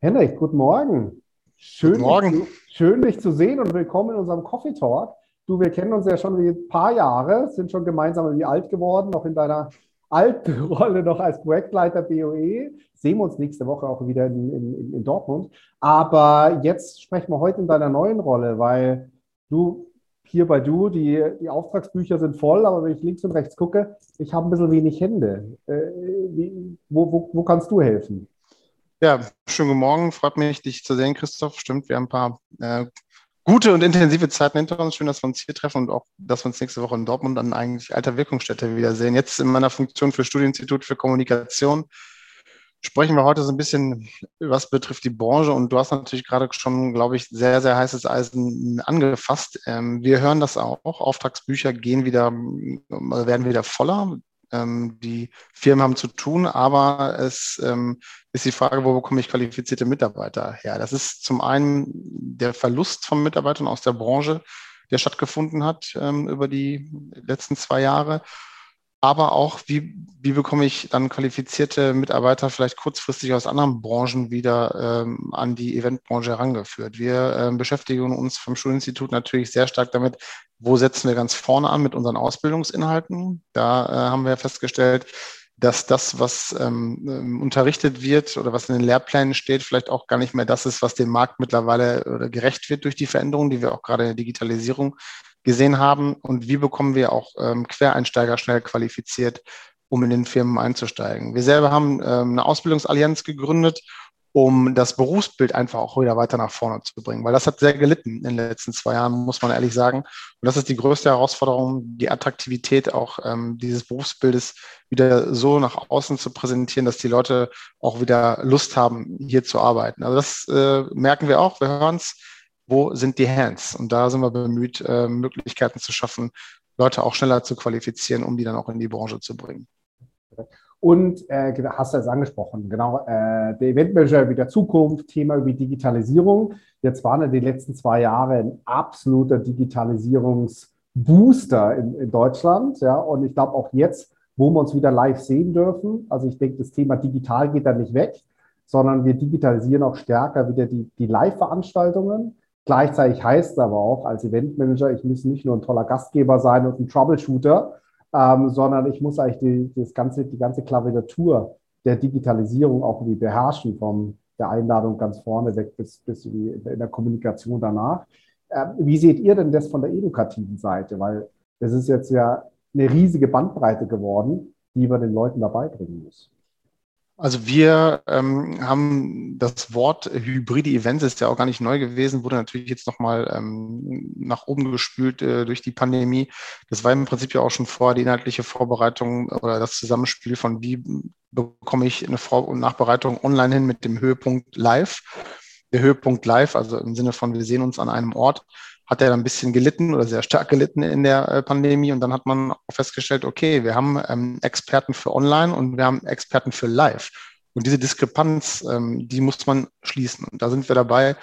Henrik, guten Morgen. Schön, guten Morgen. Dich, schön, dich zu sehen und willkommen in unserem Coffee Talk. Du, wir kennen uns ja schon wie ein paar Jahre, sind schon gemeinsam wie alt geworden, noch in deiner alten Rolle noch als Projektleiter BOE. Sehen wir uns nächste Woche auch wieder in, in, in Dortmund. Aber jetzt sprechen wir heute in deiner neuen Rolle, weil du hier bei du, die, die Auftragsbücher sind voll, aber wenn ich links und rechts gucke, ich habe ein bisschen wenig Hände. Äh, wie, wo, wo, wo kannst du helfen? Ja, schönen guten Morgen. Freut mich, dich zu sehen, Christoph. Stimmt, wir haben ein paar äh, gute und intensive Zeiten hinter uns. Schön, dass wir uns hier treffen und auch, dass wir uns nächste Woche in Dortmund an eigentlich alter Wirkungsstätte wiedersehen. Jetzt in meiner Funktion für Studieninstitut für Kommunikation sprechen wir heute so ein bisschen, was betrifft die Branche. Und du hast natürlich gerade schon, glaube ich, sehr, sehr heißes Eisen angefasst. Ähm, wir hören das auch. Auftragsbücher gehen wieder, werden wieder voller. Ähm, die Firmen haben zu tun, aber es ähm, ist die Frage, wo bekomme ich qualifizierte Mitarbeiter her? Das ist zum einen der Verlust von Mitarbeitern aus der Branche, der stattgefunden hat ähm, über die letzten zwei Jahre aber auch, wie, wie bekomme ich dann qualifizierte Mitarbeiter vielleicht kurzfristig aus anderen Branchen wieder ähm, an die Eventbranche herangeführt. Wir äh, beschäftigen uns vom Schulinstitut natürlich sehr stark damit, wo setzen wir ganz vorne an mit unseren Ausbildungsinhalten. Da äh, haben wir festgestellt, dass das, was ähm, ähm unterrichtet wird oder was in den Lehrplänen steht, vielleicht auch gar nicht mehr das ist, was dem Markt mittlerweile gerecht wird durch die Veränderungen, die wir auch gerade in der Digitalisierung gesehen haben und wie bekommen wir auch ähm, Quereinsteiger schnell qualifiziert, um in den Firmen einzusteigen. Wir selber haben ähm, eine Ausbildungsallianz gegründet, um das Berufsbild einfach auch wieder weiter nach vorne zu bringen, weil das hat sehr gelitten in den letzten zwei Jahren, muss man ehrlich sagen. Und das ist die größte Herausforderung, die Attraktivität auch ähm, dieses Berufsbildes wieder so nach außen zu präsentieren, dass die Leute auch wieder Lust haben, hier zu arbeiten. Also das äh, merken wir auch, wir hören es wo sind die Hands? Und da sind wir bemüht, äh, Möglichkeiten zu schaffen, Leute auch schneller zu qualifizieren, um die dann auch in die Branche zu bringen. Und äh, hast du es angesprochen, genau, äh, der Eventmanager wie der Zukunft, Thema wie Digitalisierung. Jetzt waren ja die letzten zwei Jahre ein absoluter Digitalisierungsbooster in, in Deutschland. Ja, und ich glaube auch jetzt, wo wir uns wieder live sehen dürfen. Also ich denke, das Thema digital geht da nicht weg, sondern wir digitalisieren auch stärker wieder die, die Live-Veranstaltungen. Gleichzeitig heißt es aber auch als Eventmanager, ich muss nicht nur ein toller Gastgeber sein und ein Troubleshooter, ähm, sondern ich muss eigentlich die, das ganze, die ganze Klaviatur der Digitalisierung auch wie beherrschen, von der Einladung ganz vorne weg bis, bis in der Kommunikation danach. Ähm, wie seht ihr denn das von der edukativen Seite? Weil das ist jetzt ja eine riesige Bandbreite geworden, die man den Leuten dabei bringen muss. Also wir ähm, haben das Wort hybride Events ist ja auch gar nicht neu gewesen, wurde natürlich jetzt nochmal ähm, nach oben gespült äh, durch die Pandemie. Das war im Prinzip ja auch schon vor die inhaltliche Vorbereitung oder das Zusammenspiel von wie bekomme ich eine Vor- und Nachbereitung online hin mit dem Höhepunkt live. Der Höhepunkt live, also im Sinne von wir sehen uns an einem Ort, hat er ein bisschen gelitten oder sehr stark gelitten in der äh, Pandemie. Und dann hat man festgestellt, okay, wir haben ähm, Experten für Online und wir haben Experten für Live. Und diese Diskrepanz, ähm, die muss man schließen. Und da sind wir dabei,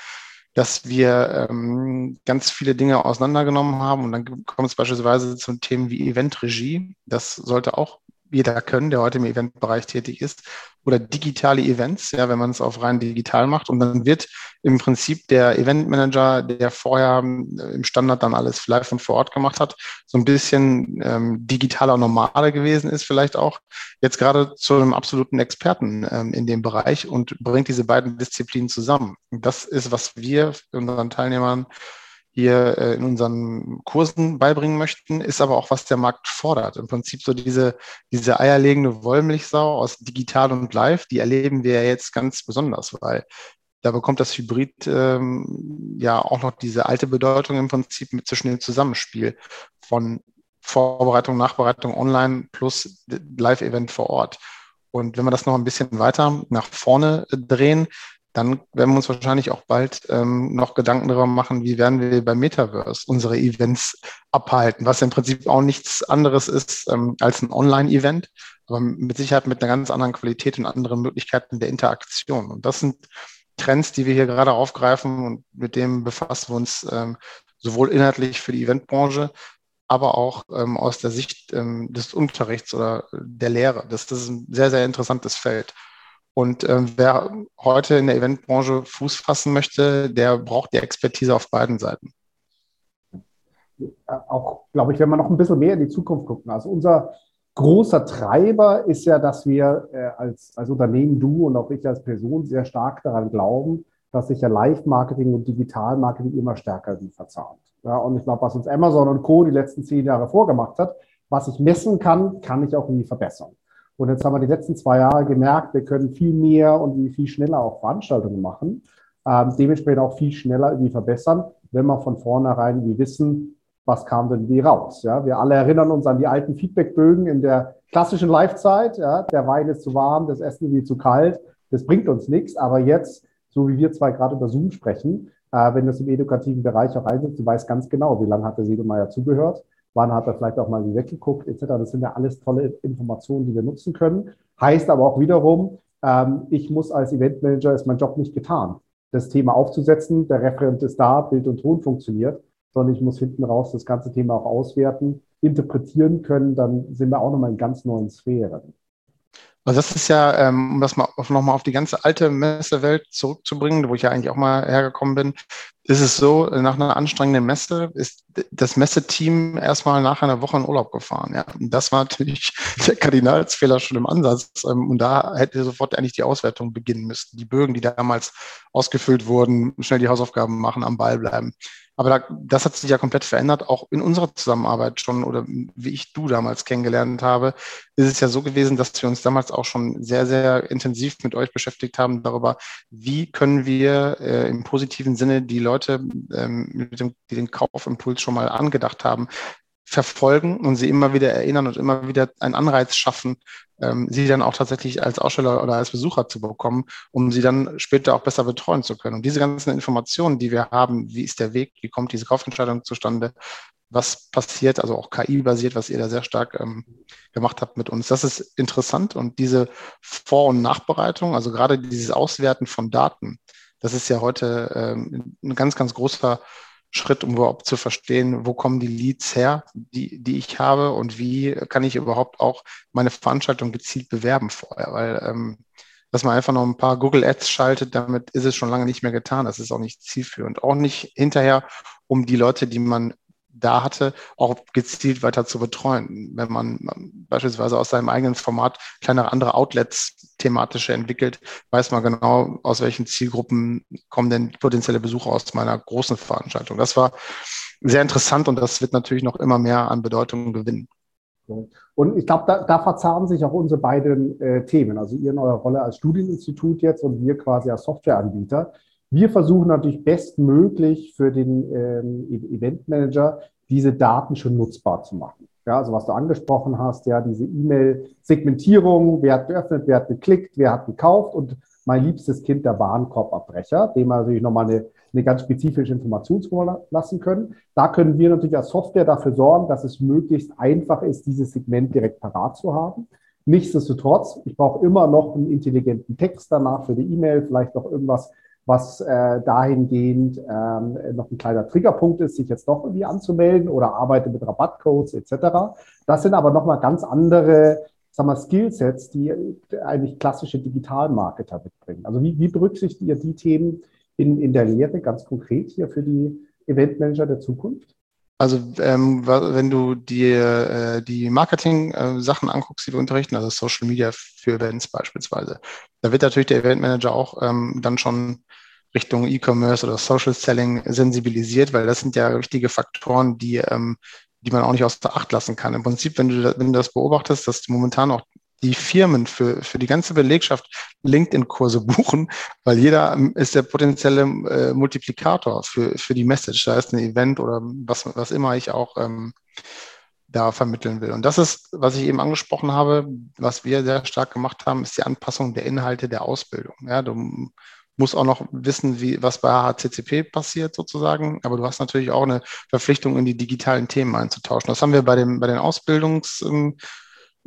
dass wir ähm, ganz viele Dinge auseinandergenommen haben. Und dann kommt es beispielsweise zu Themen wie Eventregie. Das sollte auch jeder können, der heute im Eventbereich tätig ist, oder digitale Events, ja, wenn man es auf rein digital macht. Und dann wird im Prinzip der Eventmanager, der vorher äh, im Standard dann alles live und vor Ort gemacht hat, so ein bisschen ähm, digitaler Normale gewesen ist, vielleicht auch jetzt gerade zu einem absoluten Experten ähm, in dem Bereich und bringt diese beiden Disziplinen zusammen. Das ist, was wir unseren Teilnehmern hier äh, in unseren Kursen beibringen möchten, ist aber auch, was der Markt fordert. Im Prinzip so diese, diese eierlegende Wollmilchsau aus digital und live, die erleben wir ja jetzt ganz besonders, weil da bekommt das Hybrid ähm, ja auch noch diese alte Bedeutung im Prinzip mit zwischen dem Zusammenspiel von Vorbereitung, Nachbereitung online plus Live-Event vor Ort. Und wenn wir das noch ein bisschen weiter nach vorne drehen, dann werden wir uns wahrscheinlich auch bald ähm, noch Gedanken darüber machen, wie werden wir beim Metaverse unsere Events abhalten, was im Prinzip auch nichts anderes ist ähm, als ein Online-Event, aber mit Sicherheit mit einer ganz anderen Qualität und anderen Möglichkeiten der Interaktion. Und das sind Trends, die wir hier gerade aufgreifen und mit dem befassen wir uns ähm, sowohl inhaltlich für die Eventbranche, aber auch ähm, aus der Sicht ähm, des Unterrichts oder der Lehre. Das, das ist ein sehr, sehr interessantes Feld. Und äh, wer heute in der Eventbranche Fuß fassen möchte, der braucht die Expertise auf beiden Seiten. Auch, glaube ich, wenn wir noch ein bisschen mehr in die Zukunft gucken. Also unser großer Treiber ist ja, dass wir äh, als, als Unternehmen, du und auch ich als Person, sehr stark daran glauben, dass sich ja Live-Marketing und Digital-Marketing immer stärker verzahnt. Ja, und ich glaube, was uns Amazon und Co. die letzten zehn Jahre vorgemacht hat, was ich messen kann, kann ich auch irgendwie verbessern. Und jetzt haben wir die letzten zwei Jahre gemerkt, wir können viel mehr und viel schneller auch Veranstaltungen machen, ähm, dementsprechend auch viel schneller irgendwie verbessern, wenn wir von vornherein wie wissen, was kam denn wie raus. Ja? Wir alle erinnern uns an die alten Feedbackbögen in der klassischen Live-Zeit. Ja? Der Wein ist zu warm, das Essen irgendwie zu kalt. Das bringt uns nichts. Aber jetzt, so wie wir zwei gerade über Zoom sprechen, äh, wenn du es im edukativen Bereich auch einsetzt, du weißt ganz genau, wie lange hat der Sedelmeier zugehört, wann hat er vielleicht auch mal weggeguckt, etc. Das sind ja alles tolle Informationen, die wir nutzen können. Heißt aber auch wiederum, ähm, ich muss als Eventmanager, ist mein Job nicht getan, das Thema aufzusetzen. Der Referent ist da, Bild und Ton funktioniert sondern ich muss hinten raus das ganze Thema auch auswerten, interpretieren können, dann sind wir auch nochmal in ganz neuen Sphären. Also das ist ja, ähm, um das mal nochmal auf die ganze alte Messewelt zurückzubringen, wo ich ja eigentlich auch mal hergekommen bin, ist es so, nach einer anstrengenden Messe ist das Messeteam erstmal nach einer Woche in Urlaub gefahren. Ja. Und das war natürlich der Kardinalsfehler schon im Ansatz. Ähm, und da hätte sofort eigentlich die Auswertung beginnen müssen. Die Bögen, die damals ausgefüllt wurden, schnell die Hausaufgaben machen, am Ball bleiben. Aber da, das hat sich ja komplett verändert, auch in unserer Zusammenarbeit schon oder wie ich du damals kennengelernt habe, ist es ja so gewesen, dass wir uns damals auch schon sehr, sehr intensiv mit euch beschäftigt haben darüber, wie können wir äh, im positiven Sinne die Leute, ähm, mit dem, die den Kaufimpuls schon mal angedacht haben, verfolgen und sie immer wieder erinnern und immer wieder einen Anreiz schaffen, ähm, sie dann auch tatsächlich als Aussteller oder als Besucher zu bekommen, um sie dann später auch besser betreuen zu können. Und diese ganzen Informationen, die wir haben, wie ist der Weg, wie kommt diese Kaufentscheidung zustande, was passiert, also auch KI-basiert, was ihr da sehr stark ähm, gemacht habt mit uns. Das ist interessant und diese Vor- und Nachbereitung, also gerade dieses Auswerten von Daten, das ist ja heute ähm, ein ganz, ganz großer Schritt, um überhaupt zu verstehen, wo kommen die Leads her, die, die ich habe und wie kann ich überhaupt auch meine Veranstaltung gezielt bewerben vorher, weil ähm, dass man einfach noch ein paar Google Ads schaltet, damit ist es schon lange nicht mehr getan. Das ist auch nicht zielführend. Auch nicht hinterher, um die Leute, die man da hatte, auch gezielt weiter zu betreuen. Wenn man beispielsweise aus seinem eigenen Format kleinere andere Outlets thematische entwickelt, weiß man genau, aus welchen Zielgruppen kommen denn potenzielle Besucher aus meiner großen Veranstaltung. Das war sehr interessant und das wird natürlich noch immer mehr an Bedeutung gewinnen. Und ich glaube, da, da verzahnen sich auch unsere beiden äh, Themen. Also ihr in eurer Rolle als Studieninstitut jetzt und wir quasi als Softwareanbieter. Wir versuchen natürlich bestmöglich für den ähm, e-, Eventmanager diese Daten schon nutzbar zu machen. Ja, also was du angesprochen hast, ja, diese E-Mail-Segmentierung, wer hat geöffnet, wer hat geklickt, wer hat gekauft und mein liebstes Kind, der Warenkorbabbrecher, dem wir natürlich nochmal eine, eine ganz spezifische Information lassen können. Da können wir natürlich als Software dafür sorgen, dass es möglichst einfach ist, dieses Segment direkt parat zu haben. Nichtsdestotrotz, ich brauche immer noch einen intelligenten Text danach für die E-Mail, vielleicht noch irgendwas, was äh, dahingehend ähm, noch ein kleiner Triggerpunkt ist, sich jetzt doch irgendwie anzumelden oder arbeite mit Rabattcodes etc. Das sind aber nochmal ganz andere sagen wir, Skillsets, die eigentlich klassische Digitalmarketer mitbringen. Also wie, wie berücksichtigt ihr die Themen in, in der Lehre ganz konkret hier für die Eventmanager der Zukunft? Also ähm, wenn du dir äh, die Marketing-Sachen äh, anguckst, die wir unterrichten, also Social Media für Events beispielsweise, da wird natürlich der Eventmanager auch ähm, dann schon Richtung E-Commerce oder Social Selling sensibilisiert, weil das sind ja wichtige Faktoren, die, ähm, die man auch nicht aus der Acht lassen kann. Im Prinzip, wenn du, wenn du das beobachtest, dass momentan auch die Firmen für, für die ganze Belegschaft LinkedIn-Kurse buchen, weil jeder ähm, ist der potenzielle äh, Multiplikator für, für die Message, da ist ein Event oder was, was immer ich auch ähm, da vermitteln will. Und das ist, was ich eben angesprochen habe, was wir sehr stark gemacht haben, ist die Anpassung der Inhalte der Ausbildung. Ja, du musst auch noch wissen, wie, was bei HCCP passiert sozusagen, aber du hast natürlich auch eine Verpflichtung, in die digitalen Themen einzutauschen. Das haben wir bei, dem, bei den Ausbildungs-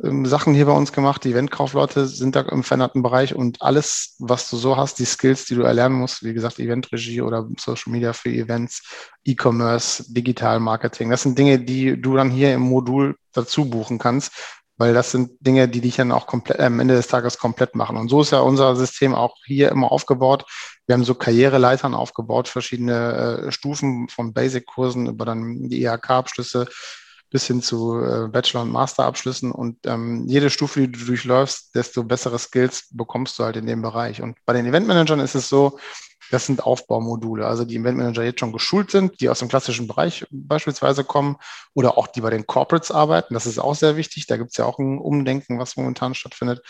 ähm, Sachen hier bei uns gemacht. Die Eventkaufleute sind da im veränderten Bereich und alles, was du so hast, die Skills, die du erlernen musst, wie gesagt, Eventregie oder Social Media für Events, E-Commerce, Digital Marketing, das sind Dinge, die du dann hier im Modul dazu buchen kannst. weil das sind Dinge, die dich dann auch komplett, äh, am Ende des Tages komplett machen. Und so ist ja unser System auch hier immer aufgebaut. Wir haben so Karriereleitern aufgebaut, verschiedene äh, Stufen von Basic-Kursen über dann die IHK-Abschlüsse bis hin zu äh, Bachelor- und Master-Abschlüssen. Und ähm, jede Stufe, die du durchläufst, desto bessere Skills bekommst du halt in dem Bereich. Und bei den Eventmanagern ist es so, das sind Aufbaumodule, also die Eventmanager jetzt schon geschult sind, die aus dem klassischen Bereich beispielsweise kommen oder auch die bei den Corporates arbeiten. Das ist auch sehr wichtig. Da gibt es ja auch ein Umdenken, was momentan stattfindet.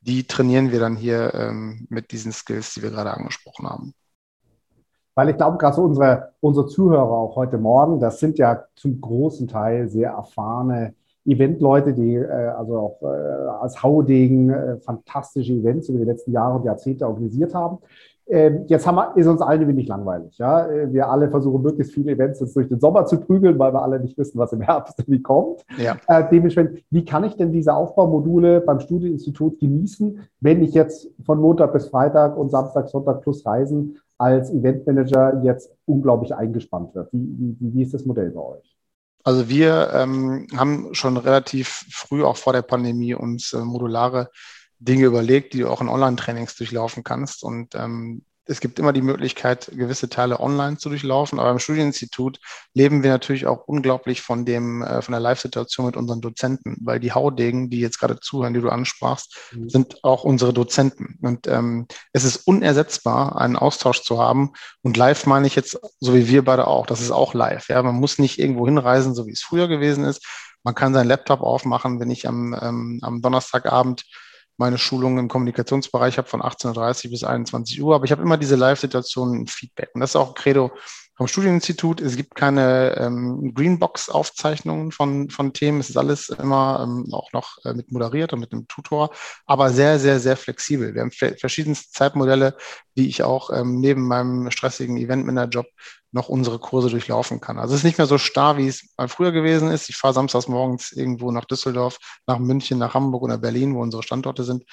Die trainieren wir dann hier ähm, mit diesen Skills, die wir gerade angesprochen haben. Weil ich glaube, gerade so unsere, unsere Zuhörer auch heute Morgen, das sind ja zum großen Teil sehr erfahrene Eventleute, die äh, also auch äh, als Haudegen äh, fantastische Events über die letzten Jahre und Jahrzehnte organisiert haben. Ähm, jetzt haben wir, ist uns allen ein wenig langweilig. Ja? Äh, wir alle versuchen möglichst viele Events jetzt durch den Sommer zu prügeln, weil wir alle nicht wissen, was im Herbst wie kommt. Ja. Äh, dementsprechend, wie kann ich denn diese Aufbaumodule beim Studieninstitut genießen, wenn ich jetzt von Montag bis Freitag und Samstag, Sonntag plus Reisen als Eventmanager jetzt unglaublich eingespannt wird? Wie, wie, wie ist das Modell bei euch? Also wir ähm, haben schon relativ früh, auch vor der Pandemie, uns äh, modulare Dinge überlegt, die du auch in Online-Trainings durchlaufen kannst. Und ähm, es gibt immer die Möglichkeit, gewisse Teile online zu durchlaufen. Aber im Studieninstitut leben wir natürlich auch unglaublich von dem, äh, von der Live-Situation mit unseren Dozenten, weil die Haudegen, die jetzt gerade zuhören, die du ansprachst, mhm. sind auch unsere Dozenten. Und ähm, es ist unersetzbar, einen Austausch zu haben. Und live meine ich jetzt, so wie wir beide auch, das ist auch live. Ja, man muss nicht irgendwo hinreisen, so wie es früher gewesen ist. Man kann seinen Laptop aufmachen, wenn ich am, ähm, am Donnerstagabend meine Schulung im Kommunikationsbereich habe von 18.30 Uhr bis 21 Uhr, aber ich habe immer diese Live-Situationen Feedback. Und das ist auch ein Credo vom Studieninstitut. Es gibt keine ähm, Greenbox-Aufzeichnungen von, von Themen. Es ist alles immer ähm, auch noch äh, mit moderiert und mit einem Tutor, aber sehr, sehr, sehr flexibel. Wir haben verschiedenste Zeitmodelle, wie ich auch ähm, neben meinem stressigen Eventmanager-Job noch unsere Kurse durchlaufen kann. Also es ist nicht mehr so starr, wie es mal früher gewesen ist. Ich fahre samstags morgens irgendwo nach Düsseldorf, nach München, nach Hamburg oder Berlin, wo unsere Standorte sind,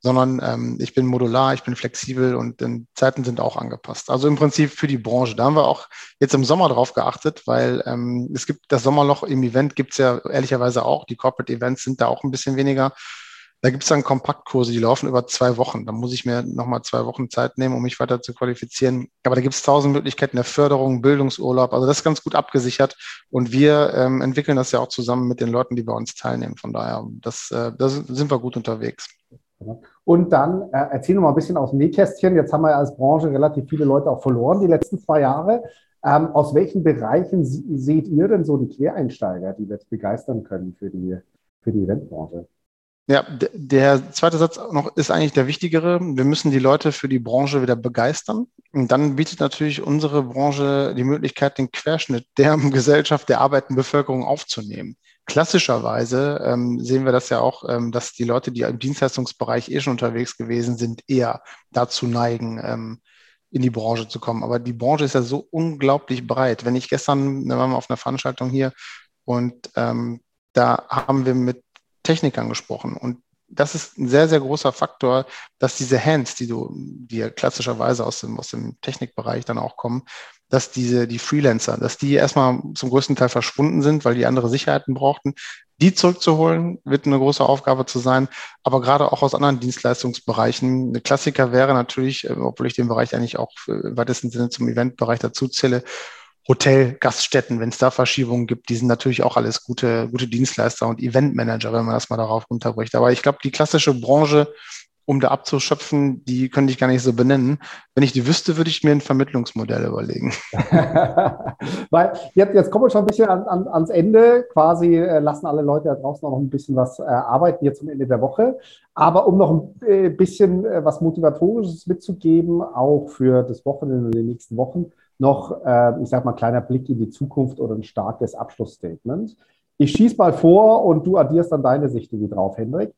sondern ähm, ich bin modular, ich bin flexibel und die Zeiten sind auch angepasst. Also im Prinzip für die Branche. Da haben wir auch jetzt im Sommer drauf geachtet, weil ähm, es gibt das Sommerloch im Event gibt es ja ehrlicherweise auch. Die Corporate Events sind da auch ein bisschen weniger. Da gibt es dann Kompaktkurse, die laufen über zwei Wochen. Da muss ich mir nochmal zwei Wochen Zeit nehmen, um mich weiter zu qualifizieren. Aber da gibt es tausend Möglichkeiten der Förderung, Bildungsurlaub. Also das ist ganz gut abgesichert. Und wir ähm, entwickeln das ja auch zusammen mit den Leuten, die bei uns teilnehmen. Von daher, das, äh, da sind wir gut unterwegs. Und dann äh, erzähl noch mal ein bisschen aus dem Nähkästchen. Jetzt haben wir ja als Branche relativ viele Leute auch verloren die letzten zwei Jahre. Ähm, aus welchen Bereichen seht ihr denn so die Quereinsteiger, die wir jetzt begeistern können für die, für die Eventbranche? Ja, der zweite Satz noch ist eigentlich der wichtigere. Wir müssen die Leute für die Branche wieder begeistern. Und dann bietet natürlich unsere Branche die Möglichkeit, den Querschnitt der Gesellschaft, der arbeitenden Bevölkerung aufzunehmen. Klassischerweise ähm, sehen wir das ja auch, ähm, dass die Leute, die im Dienstleistungsbereich eh schon unterwegs gewesen sind, eher dazu neigen, ähm, in die Branche zu kommen. Aber die Branche ist ja so unglaublich breit. Wenn ich gestern, wir waren auf einer Veranstaltung hier und ähm, da haben wir mit Technikern gesprochen. Und das ist ein sehr, sehr großer Faktor, dass diese Hands, die du, die klassischerweise aus dem, aus dem Technikbereich dann auch kommen, dass diese, die Freelancer, dass die erstmal zum größten Teil verschwunden sind, weil die andere Sicherheiten brauchten. Die zurückzuholen, wird eine große Aufgabe zu sein, aber gerade auch aus anderen Dienstleistungsbereichen. Eine Klassiker wäre natürlich, äh, obwohl ich den Bereich eigentlich auch im weitesten Sinne zum Eventbereich dazu zähle, Hotel, Gaststätten, wenn es da Verschiebungen gibt, die sind natürlich auch alles gute, gute Dienstleister und Eventmanager, wenn man das mal darauf runterbricht. Aber ich glaube, die klassische Branche, um da abzuschöpfen, die könnte ich gar nicht so benennen. Wenn ich die wüsste, würde ich mir ein Vermittlungsmodell überlegen. Weil jetzt, jetzt kommen wir schon ein bisschen an, an, ans Ende. Quasi äh, lassen alle Leute da draußen auch noch ein bisschen was äh, arbeiten jetzt zum Ende der Woche. Aber um noch ein äh, bisschen äh, was Motivatorisches mitzugeben, auch für das Wochenende und die nächsten Wochen, noch, äh, ich sag mal, kleiner Blick in die Zukunft oder ein starkes Abschlussstatement. Ich schieße mal vor und du addierst dann deine Sicht irgendwie drauf, Hendrik.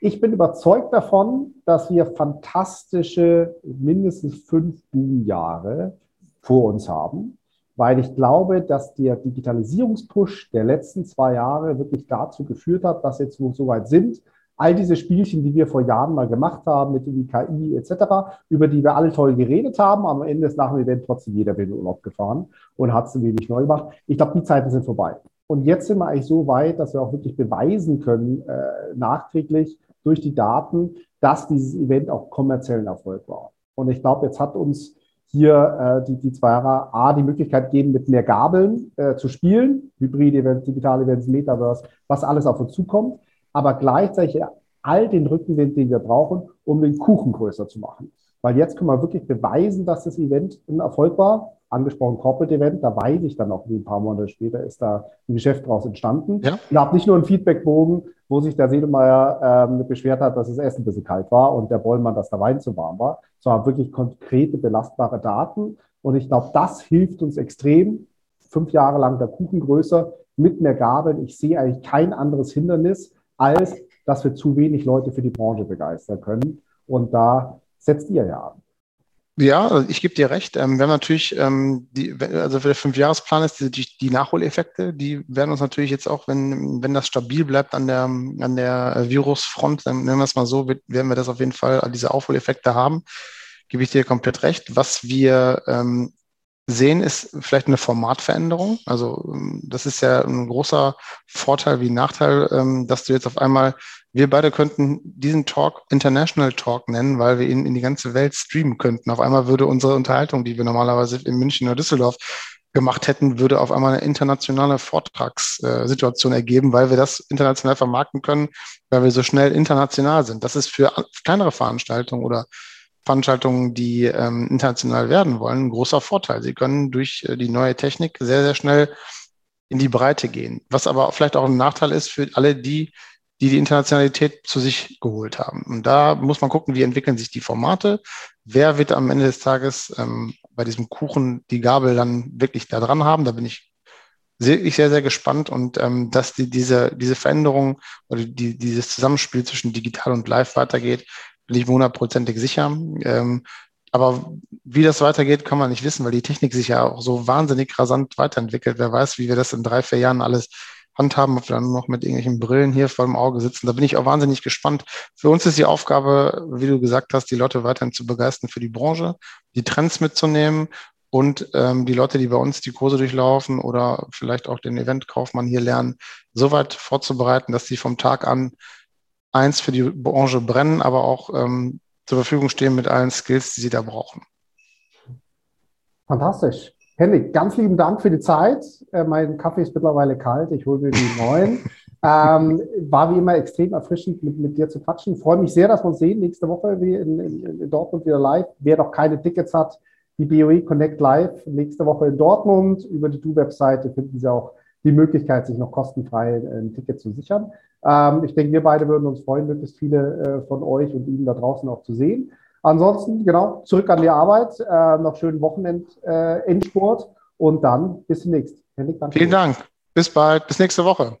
Ich bin überzeugt davon, dass wir fantastische mindestens fünf Boomjahre vor uns haben, weil ich glaube, dass der Digitalisierungspush der letzten zwei Jahre wirklich dazu geführt hat, dass jetzt wo so weit sind, all diese Spielchen, die wir vor Jahren mal gemacht haben mit dem KI etc., über die wir alle toll geredet haben, am Ende ist nach dem Event trotzdem jeder in den Urlaub gefahren und hat es ein wenig neu gemacht. Ich glaube, die Zeiten sind vorbei. Und jetzt sind wir eigentlich so weit, dass wir auch wirklich beweisen können, äh, nachträglich durch die Daten, dass dieses Event auch kommerziellen Erfolg war. Und ich glaube, jetzt hat uns hier äh, die, die zwei Jahre A die Möglichkeit geben, mit mehr Gabeln äh, zu spielen, Hybrid-Events, digitale Events, Metaverse, was alles auf uns zukommt, aber gleichzeitig all den Rückenwind, den wir brauchen, um den Kuchen größer zu machen. Weil jetzt können wir wirklich beweisen, dass das Event ein Erfolg war. Angesprochen Corporate Event, da weiß ich dann auch, wie ein paar Monate später ist da ein Geschäft daraus entstanden. Ja. Ich habe nicht nur einen Feedbackbogen, wo sich der Sedelmeier ähm, beschwert hat, dass das Essen ein bisschen kalt war und der Bollmann, dass der Wein zu warm war, sondern wirklich konkrete, belastbare Daten. Und ich glaube, das hilft uns extrem. Fünf Jahre lang der Kuchen größer, mit mehr Gabeln. Ich sehe eigentlich kein anderes Hindernis, als dass wir zu wenig Leute für die Branche begeistern können. Und da setzt ihr ja an. Ja, ich gebe dir recht. Ähm, wir haben natürlich, ähm, die, also für den Fünfjahresplan ist die, die, Nachholeffekte, die werden uns natürlich jetzt auch, wenn, wenn das stabil bleibt an der, an der Virusfront, dann nennen wir es mal so, werden wir das auf jeden Fall, diese Aufholeffekte haben. Gebe ich dir komplett recht. Was wir ähm, sehen, ist vielleicht eine Formatveränderung. Also ähm, das ist ja ein großer Vorteil wie Nachteil, ähm, dass du jetzt auf einmal wir beide könnten diesen Talk International Talk nennen, weil wir ihn in die ganze Welt streamen könnten. Auf einmal würde unsere Unterhaltung, die wir normalerweise in München oder Düsseldorf gemacht hätten, würde auf einmal eine internationale Vortragssituation ergeben, weil wir das international vermarkten können, weil wir so schnell international sind. Das ist für kleinere Veranstaltungen oder Veranstaltungen, die ähm, international werden wollen, ein großer Vorteil. Sie können durch äh, die neue Technik sehr, sehr schnell in die Breite gehen. Was aber vielleicht auch ein Nachteil ist für alle die, die die Internationalität zu sich geholt haben. Und da muss man gucken, wie entwickeln sich die Formate. Wer wird am Ende des Tages ähm, bei diesem Kuchen die Gabel dann wirklich da dran haben? Da bin ich wirklich sehr, sehr gespannt und ähm, dass die, diese, diese Veränderung oder die, dieses Zusammenspiel zwischen digital und live weitergeht, bin ich hundertprozentig sicher. Ähm, aber wie das weitergeht, kann man nicht wissen, weil die Technik sich ja auch so wahnsinnig rasant weiterentwickelt. Wer weiß, wie wir das in drei, vier Jahren alles handhaben, ob wir dann noch mit irgendwelchen Brillen hier vor dem Auge sitzen. Da bin ich auch wahnsinnig gespannt. Für uns ist die Aufgabe, wie du gesagt hast, die Leute weiterhin zu begeistern für die Branche, die Trends mitzunehmen und ähm, die Leute, die bei uns die Kurse durchlaufen oder vielleicht auch den Eventkaufmann hier lernen, so weit vorzubereiten, dass sie vom Tag an eins für die Branche brennen, aber auch ähm, zur Verfügung stehen mit allen Skills, die sie da brauchen. Fantastisch. Henrik, ganz lieben Dank für die Zeit. Äh, mein Kaffee ist mittlerweile kalt, ich hole mir die neuen. ähm, war wie immer extrem erfrischend, mit, mit dir zu quatschen. Freue mich sehr, dass wir uns sehen nächste Woche wie in, in, in Dortmund wieder live. Wer noch keine Tickets hat, die BOE Connect Live nächste Woche in Dortmund. Über die Du-Webseite finden Sie auch die Möglichkeit, sich noch kostenfrei ein Ticket zu sichern. Ähm, ich denke, wir beide würden uns freuen, möglichst viele äh, von euch und Ihnen da draußen auch zu sehen. Ansonsten, genau, zurück an die Arbeit, äh, noch schönen Wochenend-Endsport äh, und dann bis demnächst. Vielen Dank. Bis bald. Bis nächste Woche.